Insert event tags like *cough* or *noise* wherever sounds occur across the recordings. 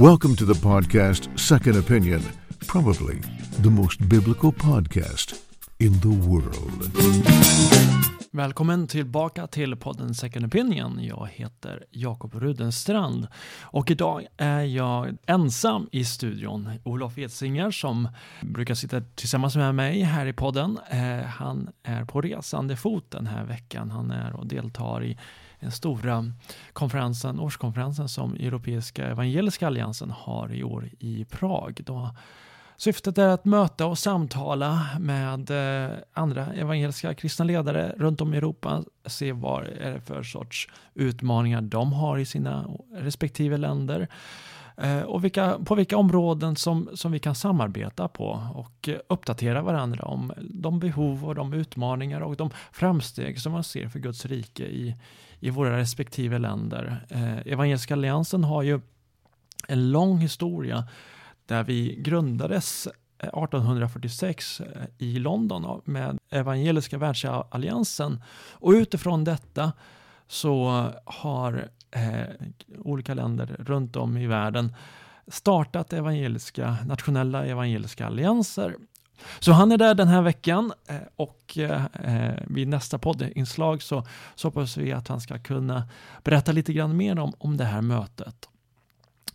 Welcome to the podcast Second Opinion, probably the most biblical podcast in the world. Välkommen tillbaka till podden Second Opinion. Jag heter Jakob Rudenstrand och idag är jag ensam i studion. Olof Edsinger som brukar sitta tillsammans med mig här i podden. Eh, han är på resande fot den här veckan. Han är och deltar i den stora konferensen, årskonferensen som Europeiska Evangeliska Alliansen har i år i Prag. Då Syftet är att möta och samtala med eh, andra evangeliska kristna ledare runt om i Europa, se vad är det för sorts utmaningar de har i sina respektive länder eh, Eh, och vilka, på vilka områden som, som vi kan samarbeta på och eh, uppdatera varandra om de behov och de utmaningar och de framsteg som man ser för Guds rike i, i våra respektive länder. Eh, Evangeliska alliansen har ju en lång historia där vi grundades eh, 1846 i London med Evangeliska världsalliansen och utifrån detta så har Eh, olika länder runt om i världen startat evangeliska, nationella evangeliska allianser. Så han är där den här veckan eh, och eh, vid nästa poddinslag så, så hoppas vi att han ska kunna berätta lite grann mer om, om det här mötet.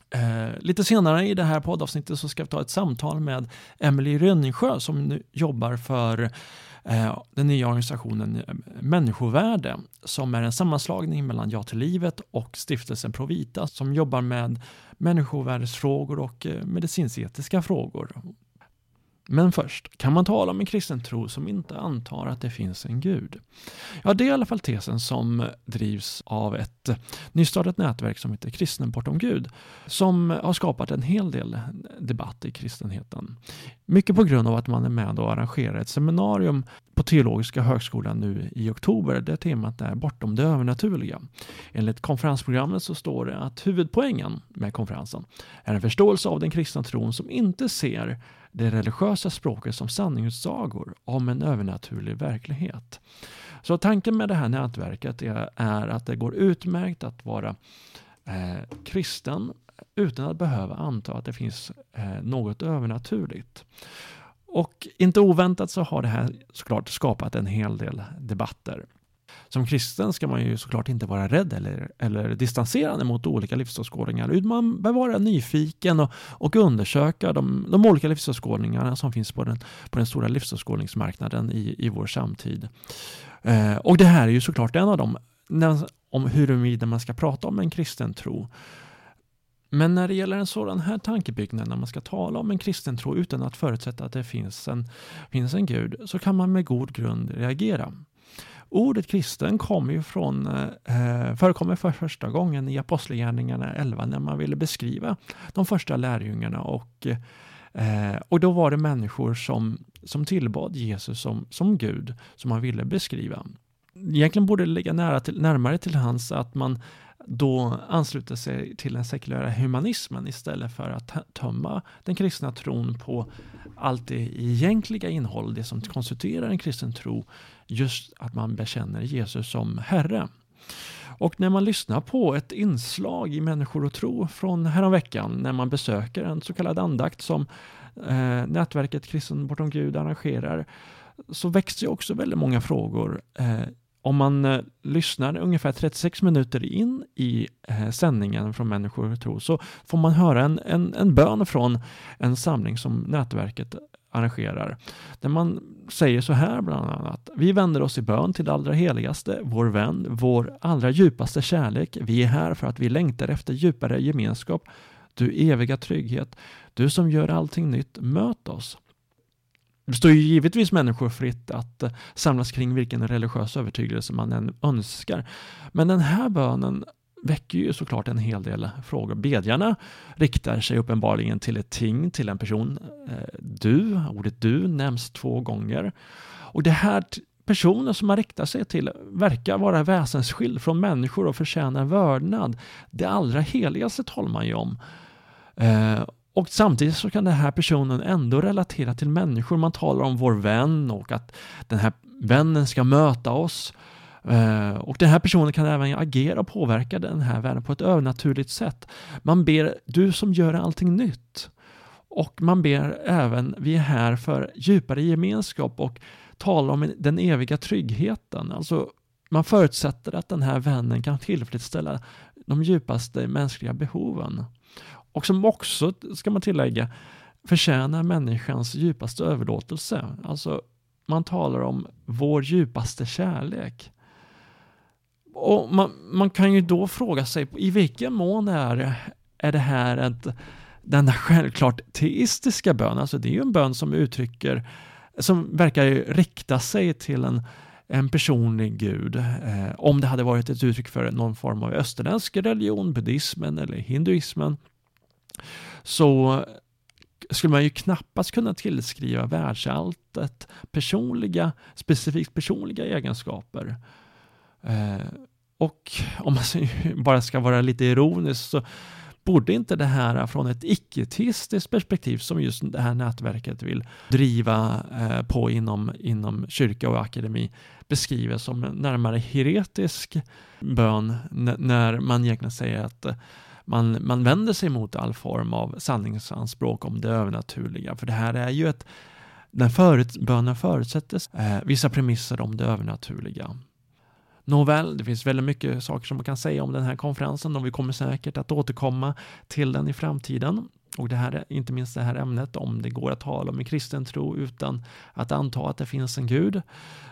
Eh, lite senare i det här poddavsnittet så ska vi ta ett samtal med Emelie Rönningsjö som nu jobbar för Eh, den nya organisationen eh, Människovärde som är en sammanslagning mellan Ja till livet och stiftelsen Provita som jobbar med människovärdesfrågor och eh, medicinsk-etiska frågor. Men först, kan man tala om en kristen tro som inte antar att det finns en gud? Ja, det är i alla fall tesen som drivs av ett nystartat nätverk som heter Kristen bortom Gud, som har skapat en hel del debatt i kristenheten. Mycket på grund av att man är med och arrangerar ett seminarium på Teologiska högskolan nu i oktober där temat är Bortom det övernaturliga. Enligt konferensprogrammet så står det att huvudpoängen med konferensen är en förståelse av den kristna tron som inte ser det religiösa språket som sanningsutsagor om en övernaturlig verklighet. Så tanken med det här nätverket är, är att det går utmärkt att vara eh, kristen utan att behöva anta att det finns eh, något övernaturligt. Och inte oväntat så har det här såklart skapat en hel del debatter. Som kristen ska man ju såklart inte vara rädd eller, eller distanserande mot olika livsåskådningar, utan man bör vara nyfiken och, och undersöka de, de olika livsåskådningarna som finns på den, på den stora livsåskådningsmarknaden i, i vår samtid. Eh, och det här är ju såklart en av dem, när, om huruvida man ska prata om en kristen tro. Men när det gäller en sådan här tankebyggnad, när man ska tala om en kristen tro utan att förutsätta att det finns en, finns en gud, så kan man med god grund reagera. Ordet kristen kommer ju från, eh, förekommer för första gången i Apostlagärningarna 11 när man ville beskriva de första lärjungarna och, eh, och då var det människor som, som tillbad Jesus som, som Gud som man ville beskriva. Egentligen borde det ligga nära till, närmare till hands att man då ansluter sig till den sekulära humanismen istället för att tömma den kristna tron på allt det egentliga innehåll, det som konstituerar en kristen tro, just att man bekänner Jesus som Herre. Och när man lyssnar på ett inslag i Människor och tro från häromveckan när man besöker en så kallad andakt som eh, nätverket Kristen bortom Gud arrangerar så växer också väldigt många frågor eh, om man eh, lyssnar ungefär 36 minuter in i eh, sändningen från Människor och tro så får man höra en, en, en bön från en samling som nätverket arrangerar. Där man säger så här bland annat. Vi vänder oss i bön till det allra heligaste, vår vän, vår allra djupaste kärlek. Vi är här för att vi längtar efter djupare gemenskap. Du eviga trygghet, du som gör allting nytt, möt oss. Det står ju givetvis människor fritt att eh, samlas kring vilken religiös övertygelse man än önskar. Men den här bönen väcker ju såklart en hel del frågor. Bedjarna riktar sig uppenbarligen till ett ting, till en person. Eh, du, ordet du nämns två gånger. Och det här personen som man riktar sig till verkar vara väsensskild från människor och förtjänar vördnad. Det allra heligaste talar man ju om. Eh, och samtidigt så kan den här personen ändå relatera till människor. Man talar om vår vän och att den här vännen ska möta oss. Eh, och den här personen kan även agera och påverka den här världen på ett övernaturligt sätt. Man ber, du som gör allting nytt. Och man ber även, vi är här för djupare gemenskap och talar om den eviga tryggheten. Alltså, man förutsätter att den här vännen kan tillfredsställa de djupaste mänskliga behoven. Och som också, ska man tillägga, förtjänar människans djupaste överlåtelse. Alltså, man talar om vår djupaste kärlek. Och man, man kan ju då fråga sig, i vilken mån är, är det här ett, denna självklart teistiska bön? Alltså det är ju en bön som uttrycker, som verkar rikta sig till en, en personlig gud. Eh, om det hade varit ett uttryck för någon form av österländsk religion, buddhismen eller hinduismen, så eh, skulle man ju knappast kunna tillskriva världsalltet personliga, specifikt personliga egenskaper. Eh, och om man *laughs* bara ska vara lite ironisk så borde inte det här från ett icke-teistiskt perspektiv som just det här nätverket vill driva eh, på inom, inom kyrka och akademi beskrivas som en närmare heretisk bön när man egentligen säger att eh, man, man vänder sig mot all form av sanningsanspråk om det övernaturliga. För det här är ju ett, när förut, bönen förutsätter eh, vissa premisser om det övernaturliga. Nåväl, det finns väldigt mycket saker som man kan säga om den här konferensen och vi kommer säkert att återkomma till den i framtiden. Och det här, inte minst det här ämnet om det går att tala om en kristen tro utan att anta att det finns en gud.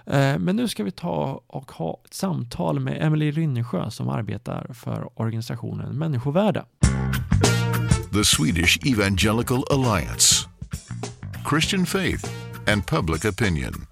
Eh, men nu ska vi ta och ha ett samtal med Emelie Rynnesjö som arbetar för organisationen Människovärde. The Swedish Evangelical Alliance Christian Faith and Public Opinion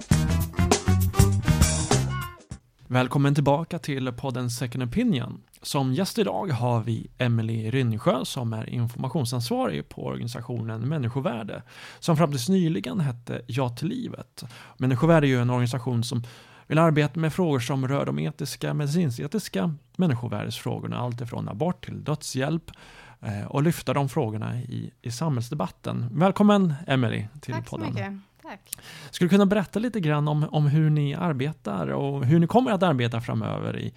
Välkommen tillbaka till podden Second Opinion. Som gäst idag har vi Emelie Rynnsjö som är informationsansvarig på organisationen Människovärde som fram tills nyligen hette Ja till livet. Människovärde är ju en organisation som vill arbeta med frågor som rör de etiska, medicinsk-etiska människovärdesfrågorna, allt ifrån abort till dödshjälp eh, och lyfta de frågorna i, i samhällsdebatten. Välkommen Emelie till Tack podden. Tack så mycket. Tack. Skulle du kunna berätta lite grann om, om hur ni arbetar och hur ni kommer att arbeta framöver i,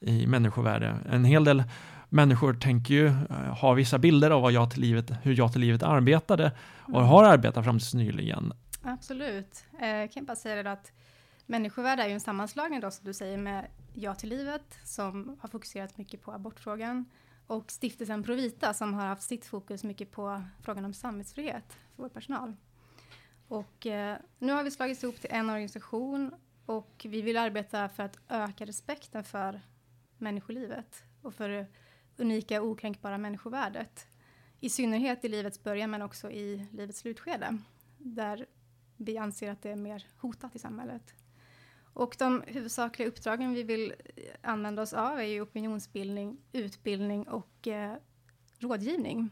i människovärde? En hel del människor tänker ju, eh, har vissa bilder av vad jag till livet, hur jag till livet arbetade och mm. har arbetat fram tills nyligen. Absolut. Eh, jag kan bara säga det att människovärde är ju en sammanslagning då, som du säger, med Ja till livet, som har fokuserat mycket på abortfrågan, och stiftelsen Provita, som har haft sitt fokus mycket på frågan om samvetsfrihet för vår personal. Och eh, nu har vi slagits ihop till en organisation och vi vill arbeta för att öka respekten för människolivet och för det unika okränkbara människovärdet. I synnerhet i livets början men också i livets slutskede där vi anser att det är mer hotat i samhället. Och de huvudsakliga uppdragen vi vill använda oss av är ju opinionsbildning, utbildning och eh, rådgivning.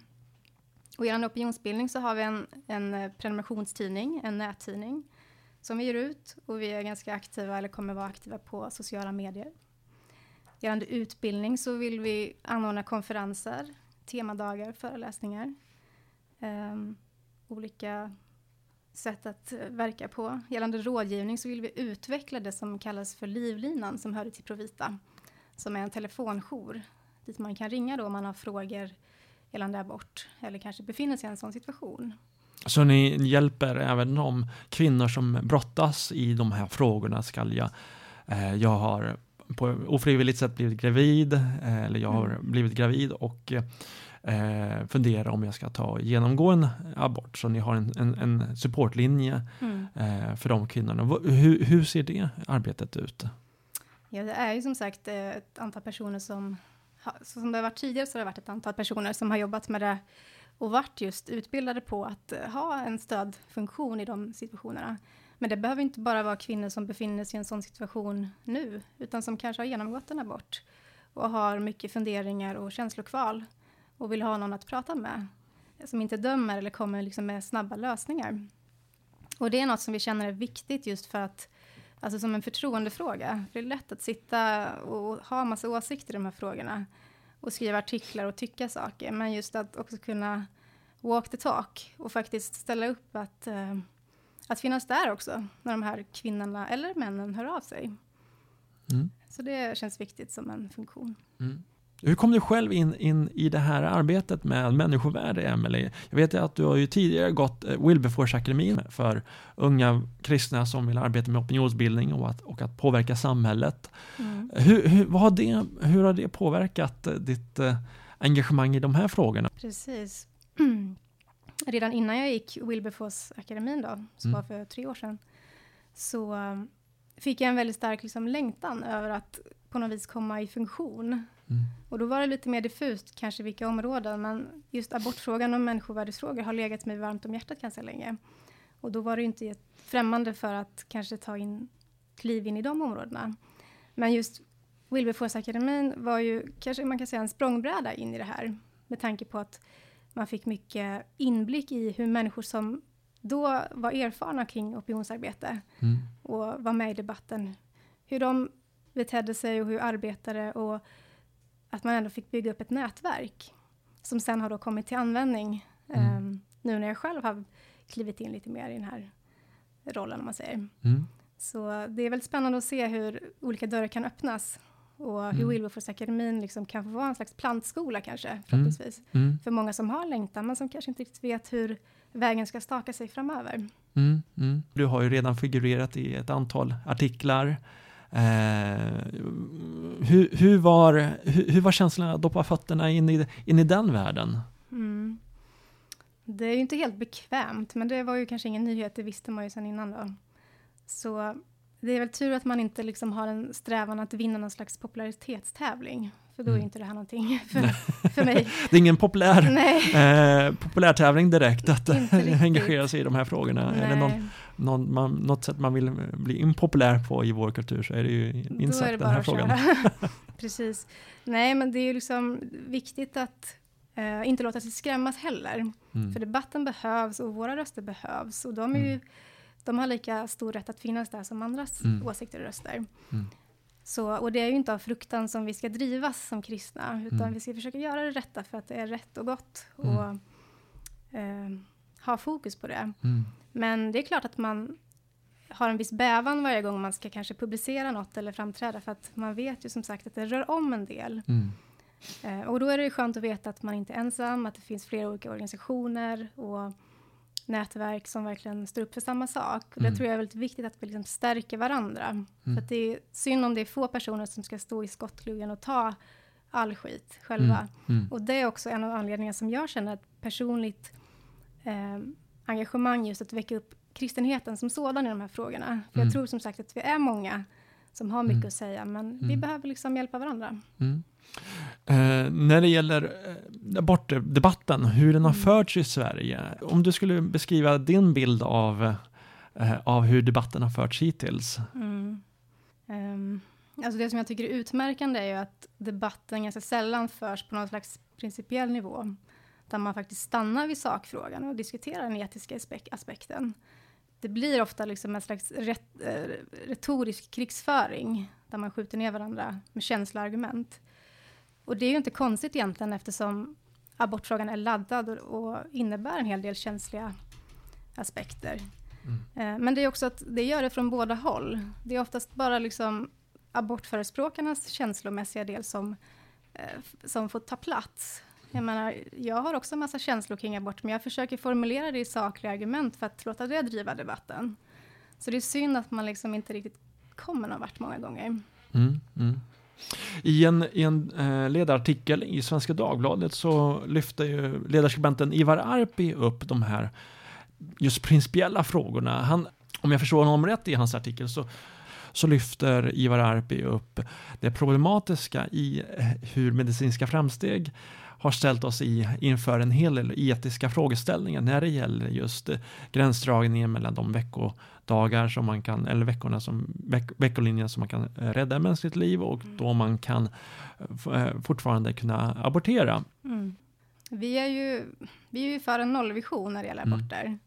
Och gällande opinionsbildning så har vi en, en eh, prenumerationstidning, en nättidning, som vi ger ut och vi är ganska aktiva, eller kommer vara aktiva på sociala medier. Gällande utbildning så vill vi anordna konferenser, temadagar, föreläsningar. Um, olika sätt att verka på. Gällande rådgivning så vill vi utveckla det som kallas för Livlinan som hör till Provita, som är en telefonjour dit man kan ringa då om man har frågor gällande abort eller kanske befinner sig i en sån situation. Så ni hjälper även de kvinnor som brottas i de här frågorna? Ska jag, eh, jag har på ofrivilligt sätt blivit gravid eh, eller jag har mm. blivit gravid och eh, funderar om jag ska ta genomgå en abort. Så ni har en, en, en supportlinje mm. eh, för de kvinnorna. Hur, hur ser det arbetet ut? Ja, det är ju som sagt eh, ett antal personer som som det har varit tidigare så har det varit ett antal personer som har jobbat med det och varit just utbildade på att eh, ha en stödfunktion i de situationerna. Men det behöver inte bara vara kvinnor som befinner sig i en sån situation nu, utan som kanske har genomgått en abort och har mycket funderingar och känslokval och vill ha någon att prata med, som inte dömer eller kommer liksom med snabba lösningar. Och det är något som vi känner är viktigt just för att Alltså som en förtroendefråga. Det är lätt att sitta och ha massa åsikter i de här frågorna och skriva artiklar och tycka saker, men just att också kunna walk the talk och faktiskt ställa upp att, eh, att finnas där också när de här kvinnorna eller männen hör av sig. Mm. Så det känns viktigt som en funktion. Mm. Hur kom du själv in, in i det här arbetet med människovärde, Emelie? Jag vet att du har ju tidigare gått eh, Wilberforce-akademin för unga kristna som vill arbeta med opinionsbildning och att, och att påverka samhället. Mm. Hur, hur, vad har det, hur har det påverkat eh, ditt eh, engagemang i de här frågorna? Precis. *clears throat* Redan innan jag gick Wilberforce-akademin då, som Mm. var för tre år sedan, så um, fick jag en väldigt stark liksom, längtan över att på något vis komma i funktion. Mm. Och då var det lite mer diffust kanske vilka områden, men just abortfrågan och människovärdesfrågor har legat mig varmt om hjärtat ganska länge. Och då var det inte främmande för att kanske ta in kliv in i de områdena. Men just Wilberforce-akademin var ju kanske man kan säga en språngbräda in i det här, med tanke på att man fick mycket inblick i hur människor som då var erfarna kring opinionsarbete Mm. och var med i debatten, hur de betedde sig och hur arbetade och att man ändå fick bygga upp ett nätverk som sen har då kommit till användning Mm. ehm, nu när jag själv har klivit in lite mer i den här rollen om man säger. Mm. Så det är väldigt spännande att se hur olika dörrar kan öppnas och hur Mm. Wilberforce-akademin liksom kan få vara en slags plantskola kanske, förhoppningsvis, Mm. för många som har längtan, men som kanske inte riktigt vet hur vägen ska staka sig framöver. Mm, mm. Du har ju redan figurerat i ett antal artiklar. Eh, hur, hur, var, hur, hur var känslan att doppa fötterna in i, in i den världen? Mm. Det är ju inte helt bekvämt, men det var ju kanske ingen nyhet, det visste man ju sedan innan då. Så det är väl tur att man inte liksom har en strävan att vinna någon slags popularitetstävling, för då är Mm. inte det här någonting *laughs* för, för mig. *laughs* Det är ingen populär, Nej, eh, populärtävling direkt att *laughs* engagera sig i de här frågorna. Är det någon, nej. någon, man, något sätt man vill bli impopulär på i vår kultur så är det ju minst den här frågan. Precis. Nej, men det är ju liksom viktigt att eh, inte låta sig skrämmas heller. Mm. För debatten behövs och våra röster behövs. Och de, är ju, Mm. De har lika stor rätt att finnas där som andras Mm. åsikter och röster. Mm. Så, och det är ju inte av fruktan som vi ska drivas som kristna, utan Mm. vi ska försöka göra det rätta för att det är rätt och gott. Mm. Och eh, ha fokus på det. Mm. Men det är klart att man har en viss bävan varje gång man ska kanske publicera något eller framträda, för att man vet ju som sagt att det rör om en del. Mm. Eh, och då är det ju skönt att veta att man inte är ensam, att det finns flera olika organisationer och nätverk som verkligen står upp för samma sak. Och Mm. det tror jag är väldigt viktigt att vi liksom stärker varandra. För att det är synd om det är få personer som ska stå i skottgluggen och ta all skit själva. Mm. Och det är också en av anledningarna som jag känner ett personligt eh, engagemang just att väcka upp kristenheten som sådan i de här frågorna. För Mm. jag tror som sagt att vi är många som har mycket Mm. att säga, men vi Mm. behöver liksom hjälpa varandra. Mm. Eh, när det gäller eh, abortdebatten, hur den har Mm. förts i Sverige. Om du skulle beskriva din bild av, eh, av hur debatten har förts hittills. Ehm, alltså det som jag tycker är utmärkande är ju att debatten ganska sällan förs på någon slags principiell nivå. Där man faktiskt stannar vid sakfrågan och diskuterar den etiska aspek- aspekten. Det blir ofta liksom en slags ret, eh, retorisk krigsföring där man skjuter ner varandra med känsloargument. Och det är ju inte konstigt egentligen eftersom abortfrågan är laddad och, innebär en hel del känsliga aspekter. Eh, Men det är också att det gör det från båda håll. Det är oftast bara liksom abortförespråkarnas känslomässiga del som, eh, som får ta plats. Jag menar, jag har också en massa känslor kring abort, men jag försöker formulera det i sakliga argument för att låta det driva debatten. Så det är synd att man liksom inte riktigt kommer någon vart många gånger. Mm, mm. I en, i en eh, ledarartikel i Svenska Dagbladet så lyfter ju ledarskribenten Ivar Arpi upp de här just principiella frågorna. Han, om jag förstår honom rätt i hans artikel så, så lyfter Ivar Arpi upp det problematiska i eh, hur medicinska framsteg har ställt oss i inför en hel del etiska frågeställningar när det gäller just eh, gränsdragningen mellan de veckodagar som man kan, eller veckorna som, veck, veckolinjen som man kan eh, rädda mänskligt liv och då man kan eh, fortfarande kunna abortera. Mm. Vi, är ju, vi är ju för en nollvision när det gäller Mm. aborter.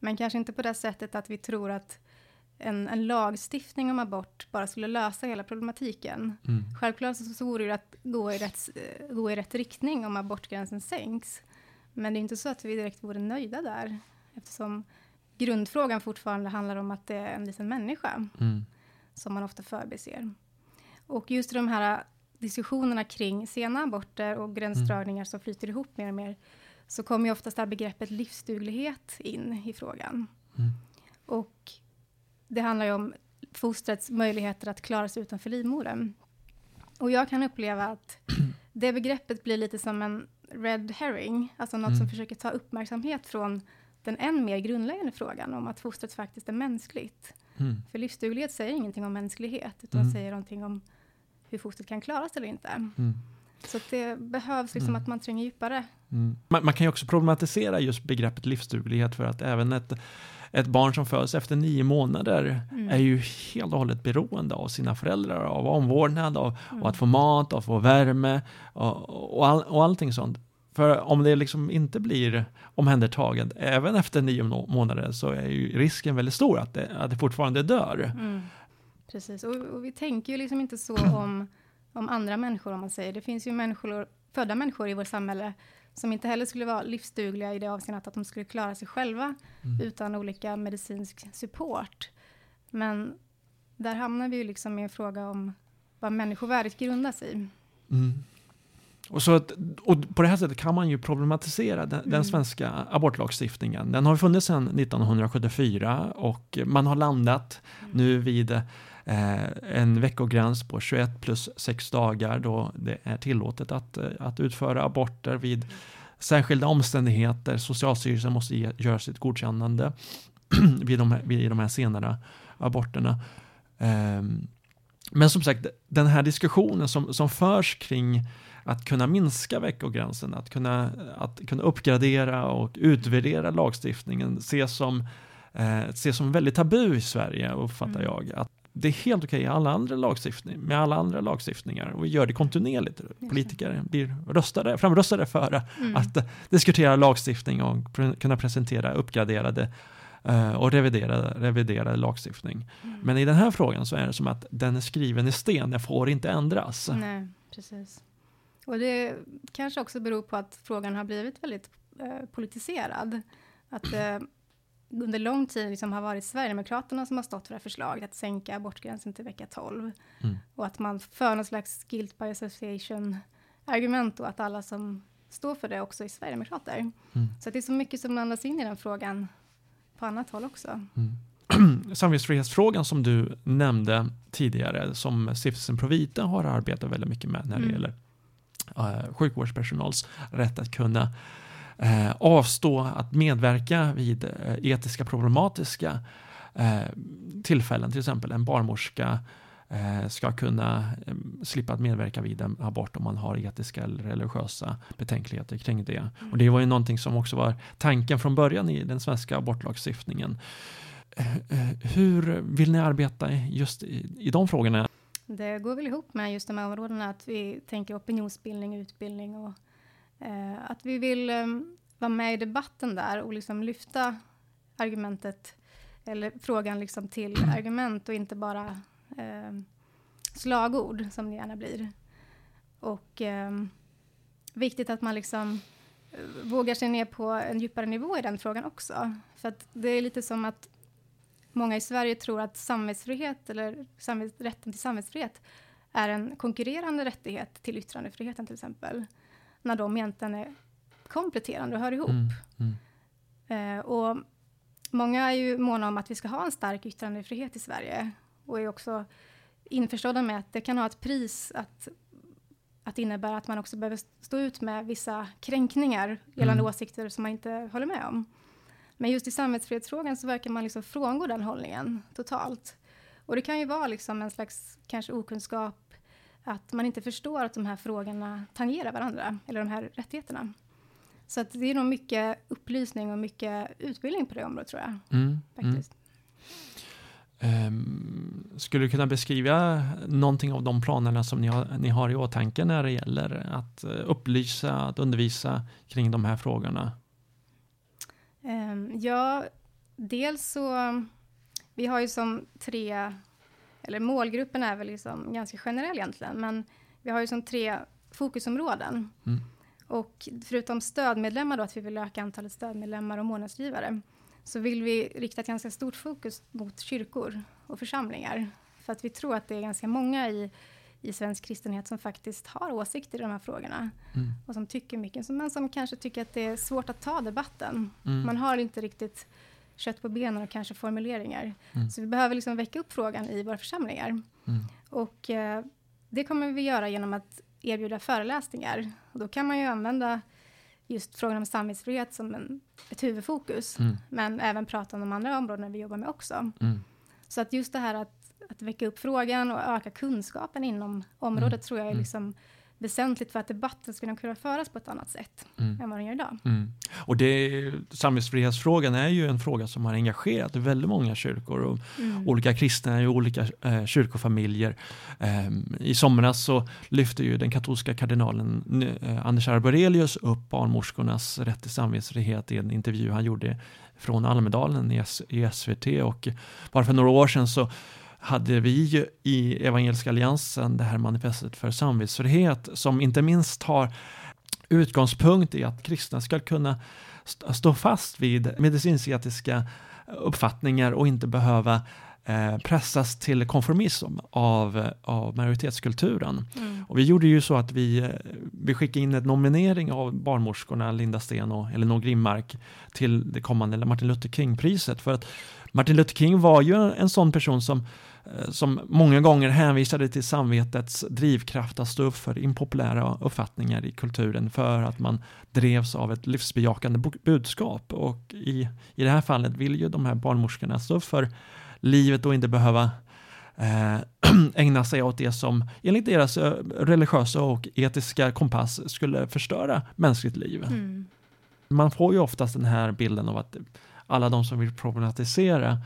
Men kanske inte på det sättet att vi tror att en, en lagstiftning om abort bara skulle lösa hela problematiken. Mm. Självklart så, så vore det att gå i, rätt, eh, gå i rätt riktning om abortgränsen sänks. Men det är inte så att vi direkt vore nöjda där. Eftersom grundfrågan fortfarande handlar om att det är en liten människa Mm. som man ofta förbiser. Och just de här diskussionerna kring sena aborter och gränsdragningar som flyter ihop mer och mer, så kommer ju oftast det här begreppet livsduglighet in i frågan. Mm. Och det handlar ju om fostrets möjligheter att klara sig utanför livmodern. Och jag kan uppleva att *clears throat* det begreppet blir lite som en red herring, alltså något Mm. som försöker ta uppmärksamhet från den än mer grundläggande frågan om att fostret faktiskt är mänskligt. Mm. För livsduglighet säger ingenting om mänsklighet, utan Mm. säger någonting om hur fostret kan klara sig eller inte. Mm. Så att det behövs liksom Mm. att man tränger djupare. Mm. Man, man kan ju också problematisera just begreppet livsduglighet för att även ett, ett barn som föds efter nio månader Mm. är ju helt och hållet beroende av sina föräldrar, av omvårdnad, av Mm. och att få mat, att få värme och, och, all, och allting sånt. För om det liksom inte blir omhändertaget även efter nio må- månader så är ju risken väldigt stor att det, att det fortfarande dör. Mm. Precis, och, och vi tänker ju liksom inte så *clears throat* om, om andra människor, om man säger. Det finns ju människor, födda människor i vårt samhälle som inte heller skulle vara livsdugliga i det avseendet att de skulle klara sig själva Mm. utan olika medicinsk support. Men där hamnar vi ju liksom i en fråga om vad människovärdet grundar sig i. Mm. Och, så att, och på det här sättet kan man ju problematisera den, den Mm. svenska abortlagstiftningen. Den har funnits sedan 1974 och man har landat nu vid eh, en veckogräns på 21 plus 6 dagar då det är tillåtet att, eh, att utföra aborter vid särskilda omständigheter. Socialstyrelsen måste ge, göra sitt godkännande *clears throat* vid, de vid de här senare aborterna. Ehm, men som sagt, den här diskussionen som, som förs kring att kunna minska veckogränsen, att kunna, att kunna uppgradera och utvärdera lagstiftningen ses som, eh, ses som väldigt tabu i Sverige, uppfattar Mm. jag. Att det är helt okej i alla andra lagstiftning, med alla andra lagstiftningar och vi gör det kontinuerligt. Politiker blir röstade, framröstade för Mm. att eh, diskutera lagstiftning och pre- kunna presentera uppgraderade eh, och reviderade, reviderade lagstiftning. Mm. Men i den här frågan så är det som att den är skriven i sten, den får inte ändras. Nej, precis. Och det kanske också beror på att frågan har blivit väldigt eh, politiserad. Att det under lång tid liksom har varit Sverigedemokraterna som har stått för det här förslaget att sänka abortgränsen till vecka 12. Mm. Och att man för någon slags guilt by association argument och att alla som står för det också är Sverigedemokrater. Mm. Så det är så mycket som blandas in i den frågan på annat håll också. Mm. *clears throat* Samvetsfrihetsfrågan som du nämnde tidigare, som Stiftelsen Provita har arbetat väldigt mycket med när det Mm. gäller sjukvårdspersonals rätt att kunna eh, avstå att medverka vid eh, etiska problematiska eh, tillfällen, till exempel en barnmorska eh, ska kunna eh, slippa att medverka vid en abort om man har etiska eller religiösa betänkligheter kring det. Och det var ju någonting som också var tanken från början i den svenska abortlagstiftningen. Eh, eh, Hur vill ni arbeta just i, i de frågorna? Det går väl ihop med just de här områdena att vi tänker opinionsbildning, utbildning och eh, att vi vill eh, vara med i debatten där och liksom lyfta argumentet eller frågan liksom till argument och inte bara eh, slagord som det gärna blir. Och eh, viktigt att man liksom eh, vågar sig ner på en djupare nivå i den frågan också. För att det är lite som att många i Sverige tror att samvetsfrihet eller samvets, rätten till samvetsfrihet är en konkurrerande rättighet till yttrandefriheten till exempel. När de egentligen är kompletterande och hör ihop. Mm, mm, Eh, och många är ju måna om att vi ska ha en stark yttrandefrihet i Sverige och är också införstådda med att det kan ha ett pris att, att innebära att man också behöver stå ut med vissa kränkningar gällande Mm. åsikter som man inte håller med om. Men just i samvetsfrihetsfrågan så verkar man liksom frångå den hållningen totalt. Och det kan ju vara liksom en slags kanske okunskap att man inte förstår att de här frågorna tangerar varandra, eller de här rättigheterna. Så att det är nog mycket upplysning och mycket utbildning på det området tror jag. mm, mm. Faktiskt. Ehm, skulle du kunna beskriva någonting av de planerna som ni har, ni har i åtanke när det gäller att eh, upplysa, att undervisa kring de här frågorna? Ehm, ja, dels så, vi har ju som tre, eller målgruppen är väl liksom ganska generell egentligen, men vi har ju som tre fokusområden. Mm. Och förutom stödmedlemmar då, att vi vill öka antalet stödmedlemmar och månadsgivare, så vill vi rikta ett ganska stort fokus mot kyrkor och församlingar. För att vi tror att det är ganska många i, i svensk kristenhet som faktiskt har åsikter i de här frågorna. Mm. Och som tycker mycket, men som kanske tycker att det är svårt att ta debatten. Mm. Man har inte riktigt kött på benen och kanske formuleringar. Mm. Så vi behöver liksom väcka upp frågan i våra församlingar. Mm. Och eh, det kommer vi göra genom att erbjuda föreläsningar. Och då kan man ju använda just frågan om samvetsfrihet som en, ett huvudfokus. Mm. Men även prata om de andra områdena vi jobbar med också. Mm. Så att just det här att, att väcka upp frågan och öka kunskapen inom området Mm. tror jag är Mm. liksom väsentligt för att debatten ska kunna föras på ett annat sätt Mm. än vad den gör idag. Mm. Och det, samvetsfrihetsfrågan är ju en fråga som har engagerat väldigt många kyrkor och Mm. olika kristna i olika eh, kyrkofamiljer. Eh, I somras så lyfte ju den katolska kardinalen eh, Anders Arborelius upp barnmorskornas rätt till samvetsfrihet i en intervju han gjorde från Almedalen i, S- i SVT och bara för några år sedan så hade vi ju i Evangeliska Alliansen det här manifestet för samvetsfrihet som inte minst har utgångspunkt i att kristna ska kunna st- stå fast vid medicinsk-etiska uppfattningar och inte behöva eh, pressas till konformism av, av majoritetskulturen. Mm. Och vi gjorde ju så att vi, vi skickade in en nominering av barnmorskorna Linda Sten och Elinor Grimmark till det kommande Martin Luther King-priset. För att Martin Luther King var ju en sån person som, som många gånger hänvisade till samvetets drivkraft att stå upp för impopulära uppfattningar i kulturen för att man drevs av ett livsbejakande budskap. Och i, i det här fallet vill ju de här barnmorskorna stå upp för livet och inte behöva eh, *clears throat* ägna sig åt det som enligt deras eh, religiösa och etiska kompass skulle förstöra mänskligt liv. Mm. Man får ju oftast den här bilden av att alla de som vill problematisera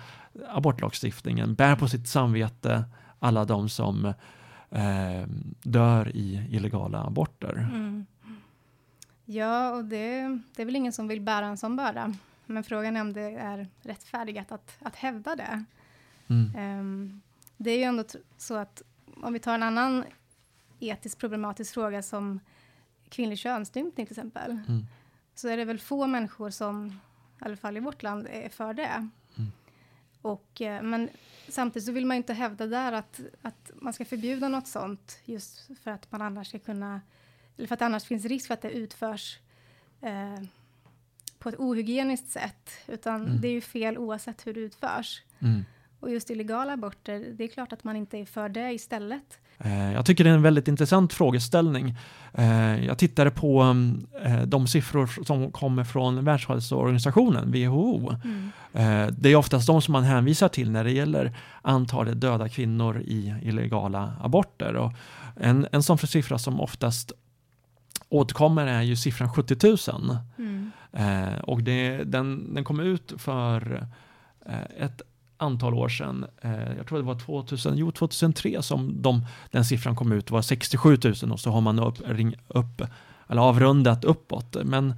abortlagstiftningen bär på sitt samvete alla de som eh, dör i illegala aborter. Mm. Ja, och det, det är väl ingen som vill bära en sån börda. Men frågan är om det är rättfärdigat att, att hävda det. Mm. Ehm, det är ju ändå så att om vi tar en annan etiskt problematisk fråga som kvinnlig könsstympning till exempel, Mm. så är det väl få människor som, i alla fall i vårt land, är för det. Och, eh, men samtidigt så vill man ju inte hävda där att, att man ska förbjuda något sånt just för att man annars ska kunna, eller för att annars finns risk för att det utförs eh, på ett ohygieniskt sätt, utan Mm. det är ju fel oavsett hur det utförs. Mm. Och just illegala aborter, det är klart att man inte är för det istället. Eh, Jag tycker det är en väldigt intressant frågeställning. Eh, Jag tittade på mm, eh, de siffror som kommer från Världshälsoorganisationen, WHO. Eh, Det är oftast de som man hänvisar till när det gäller antalet döda kvinnor i illegala aborter. Och en, en sån siffra som oftast återkommer är ju siffran 70 000. Mm. Och det, den, den kom ut för ett antal år sedan. Eh, jag tror det var 2000, jo, 2003 som de, den siffran kom ut. Var 67 000 och så har man upp, ring, upp, eller avrundat uppåt. Men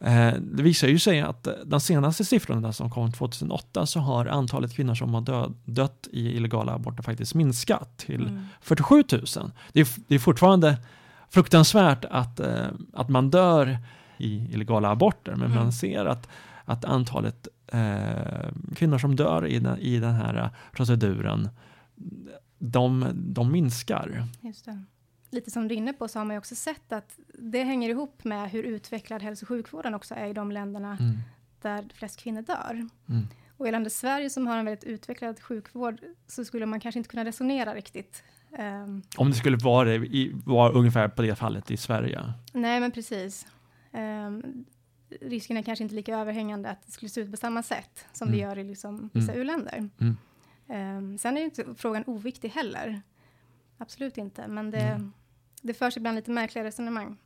eh, det visar ju sig att de senaste siffrorna som kom 2008 så har antalet kvinnor som har död, dött i illegala aborter faktiskt minskat till Mm. 47 000. Det är, det är fortfarande fruktansvärt att, eh, att man dör i illegala aborter, men Mm. man ser att, att antalet eh, kvinnor som dör i den, i den här eh, proceduren, de, de minskar. Just det. Lite som du är inne på så har man ju också sett att det hänger ihop med hur utvecklad hälso och sjukvården också är i de länderna Mm. där flest kvinnor dör. Mm. Och i landet Sverige som har en väldigt utvecklad sjukvård så skulle man kanske inte kunna resonera riktigt. Ehm, Om det skulle vara, i, vara ungefär på det fallet i Sverige. nej, men precis. Ehm, risken är kanske inte lika överhängande att det skulle se ut på samma sätt som det Mm. gör i liksom vissa Mm. u-länder. Mm. Ehm, sen är ju inte frågan oviktig heller. Absolut inte, men det, Mm. det förs ibland lite märkliga resonemang.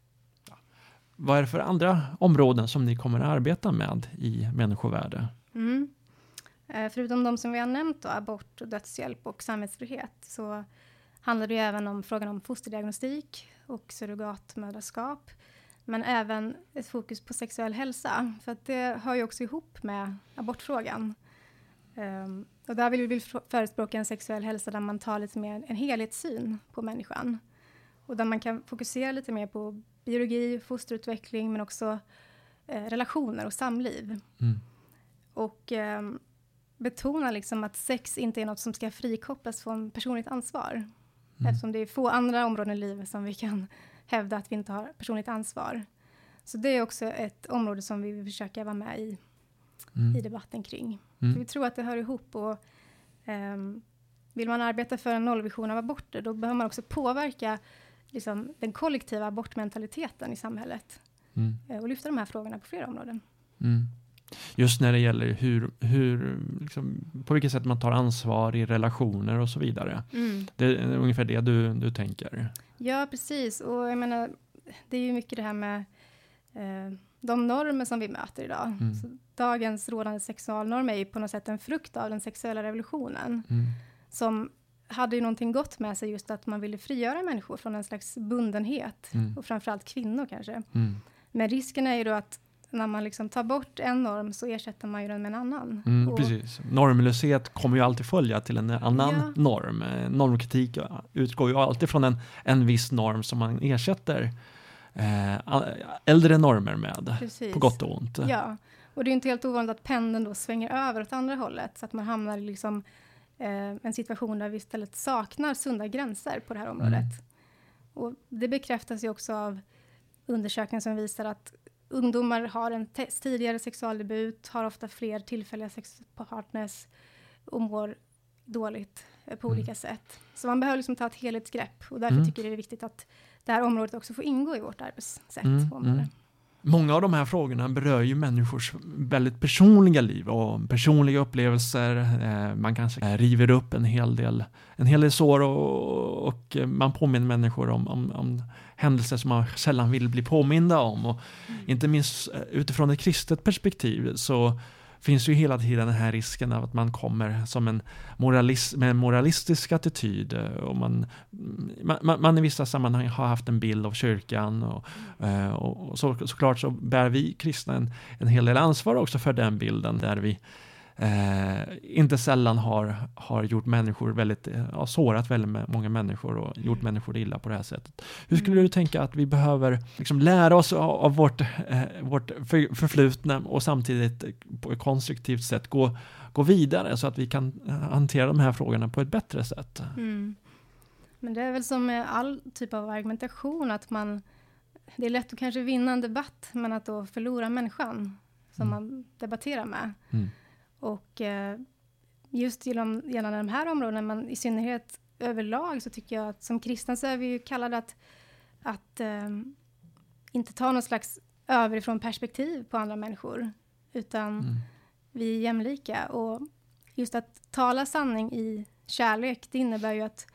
Vad är det för andra områden som ni kommer att arbeta med i människovärde? Mm. Eh, förutom de som vi har nämnt, då, abort, dödshjälp och samvetsfrihet, så handlar det ju även om frågan om fosterdiagnostik och surrogatmödraskap. Men även ett fokus på sexuell hälsa, för att det hör ju också ihop med abortfrågan. Ehm, och där vill vi förespråka en sexuell hälsa där man tar lite mer en helhetssyn på människan. Och där man kan fokusera lite mer på biologi, fosterutveckling, men också eh, relationer och samliv. Mm. Och eh, betona liksom att sex inte är något som ska frikopplas från personligt ansvar. mm. eftersom det är få andra områden i livet som vi kan hävda att vi inte har personligt ansvar. Så det är också ett område som vi vill försöka vara med i, mm. i debatten kring. Mm. vi tror att det hör ihop och um, vill man arbeta för en nollvision av aborter, då behöver man också påverka liksom, den kollektiva abortmentaliteten i samhället. Mm. Eh, och lyfta de här frågorna på flera områden. Mm. Just när det gäller hur, hur liksom, på vilket sätt man tar ansvar i relationer och så vidare. Mm. Det är ungefär det du, du tänker. Ja, precis. Och jag menar, det är ju mycket det här med eh, de normer som vi möter idag. Mm. dagens rådande sexualnorm är ju på något sätt en frukt av den sexuella revolutionen. Mm. Som hade ju någonting gott med sig just att man ville frigöra människor från en slags bundenhet. Mm. Och framförallt kvinnor kanske. Mm. Men risken är ju då att när man liksom tar bort en norm så ersätter man ju den med en annan. Mm, och, precis. Normlöshet kommer ju alltid följa till en annan ja. norm. Eh, normkritik utgår ju alltid från en, en viss norm som man ersätter eh, äldre normer med, precis. på gott och ont. Ja, och det är inte helt ovanligt att pendeln då svänger över åt andra hållet, så att man hamnar i liksom, eh, en situation där vi istället saknar sunda gränser på det här området. Mm. Och det bekräftas ju också av undersökningar som visar att ungdomar har en tidigare sexualdebut, har ofta fler tillfälliga sexpartners och mår dåligt eh, på mm. olika sätt. Så man behöver liksom ta ett helhetsgrepp och därför mm. tycker jag det är viktigt att det här området också får ingå i vårt arbetssätt. Mm. Många av de här frågorna berör ju människors väldigt personliga liv och personliga upplevelser. Eh, man kanske river upp en hel del, en hel del sår och, och man påminner människor om, om, om händelser som man sällan vill bli påminda om. Och mm. Inte minst eh, utifrån ett kristet perspektiv så finns ju hela tiden den här risken av att man kommer som en moralist, med en moralistisk attityd. Eh, och mm, man, man, man i vissa sammanhang har haft en bild av kyrkan eh, och, och så, såklart så bär vi kristna en, en hel del ansvar också för den bilden där vi eh, inte sällan har, har gjort människor väldigt, eh, har sårat väldigt många människor och gjort människor illa på det här sättet. Hur skulle mm. du tänka att vi behöver liksom lära oss av, av vårt, eh, vårt för, förflutna och samtidigt på ett konstruktivt sätt gå, gå vidare så att vi kan eh, hantera de här frågorna på ett bättre sätt? Mm. Men det är väl som med all typ av argumentation att man det är lätt att kanske vinna en debatt, men att då förlora människan som mm. man debatterar med. Mm. Och eh, just genom, gällande de här områdena, men i synnerhet överlag, så tycker jag att som kristna så är vi ju kallade att, att eh, inte ta någon slags överifrån perspektiv på andra människor, utan mm. vi är jämlika. Och just att tala sanning i kärlek, det innebär ju att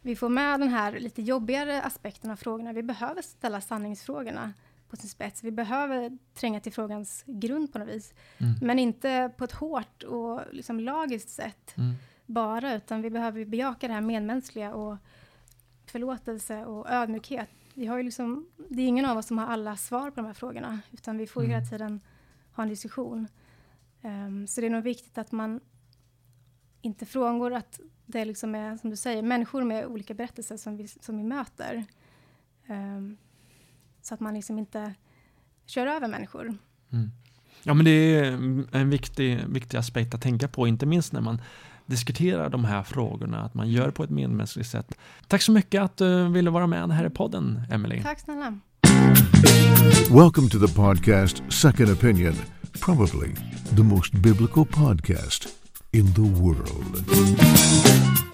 vi får med den här lite jobbigare aspekten av frågorna. Vi behöver ställa sanningsfrågorna på sin spets. Vi behöver tränga till frågans grund på något vis. Mm. Men inte på ett hårt och liksom lagiskt sätt mm. bara, utan vi behöver bejaka det här medmänskliga och förlåtelse och ödmjukhet. Vi har ju liksom, det är ingen av oss som har alla svar på de här frågorna, utan vi får mm. hela tiden ha en diskussion. Um, så det är nog viktigt att man inte frångår att det liksom är, som du säger, människor med olika berättelser som vi, som vi möter. Um, så att man liksom inte kör över människor. Mm. Ja, men det är en viktig, viktig aspekt att tänka på, inte minst när man diskuterar de här frågorna, att man gör på ett medmänskligt sätt. Tack så mycket att du ville vara med här i podden, Emily. Tack snälla. Welcome to the podcast Second Opinion, probably the most biblical podcast in the world.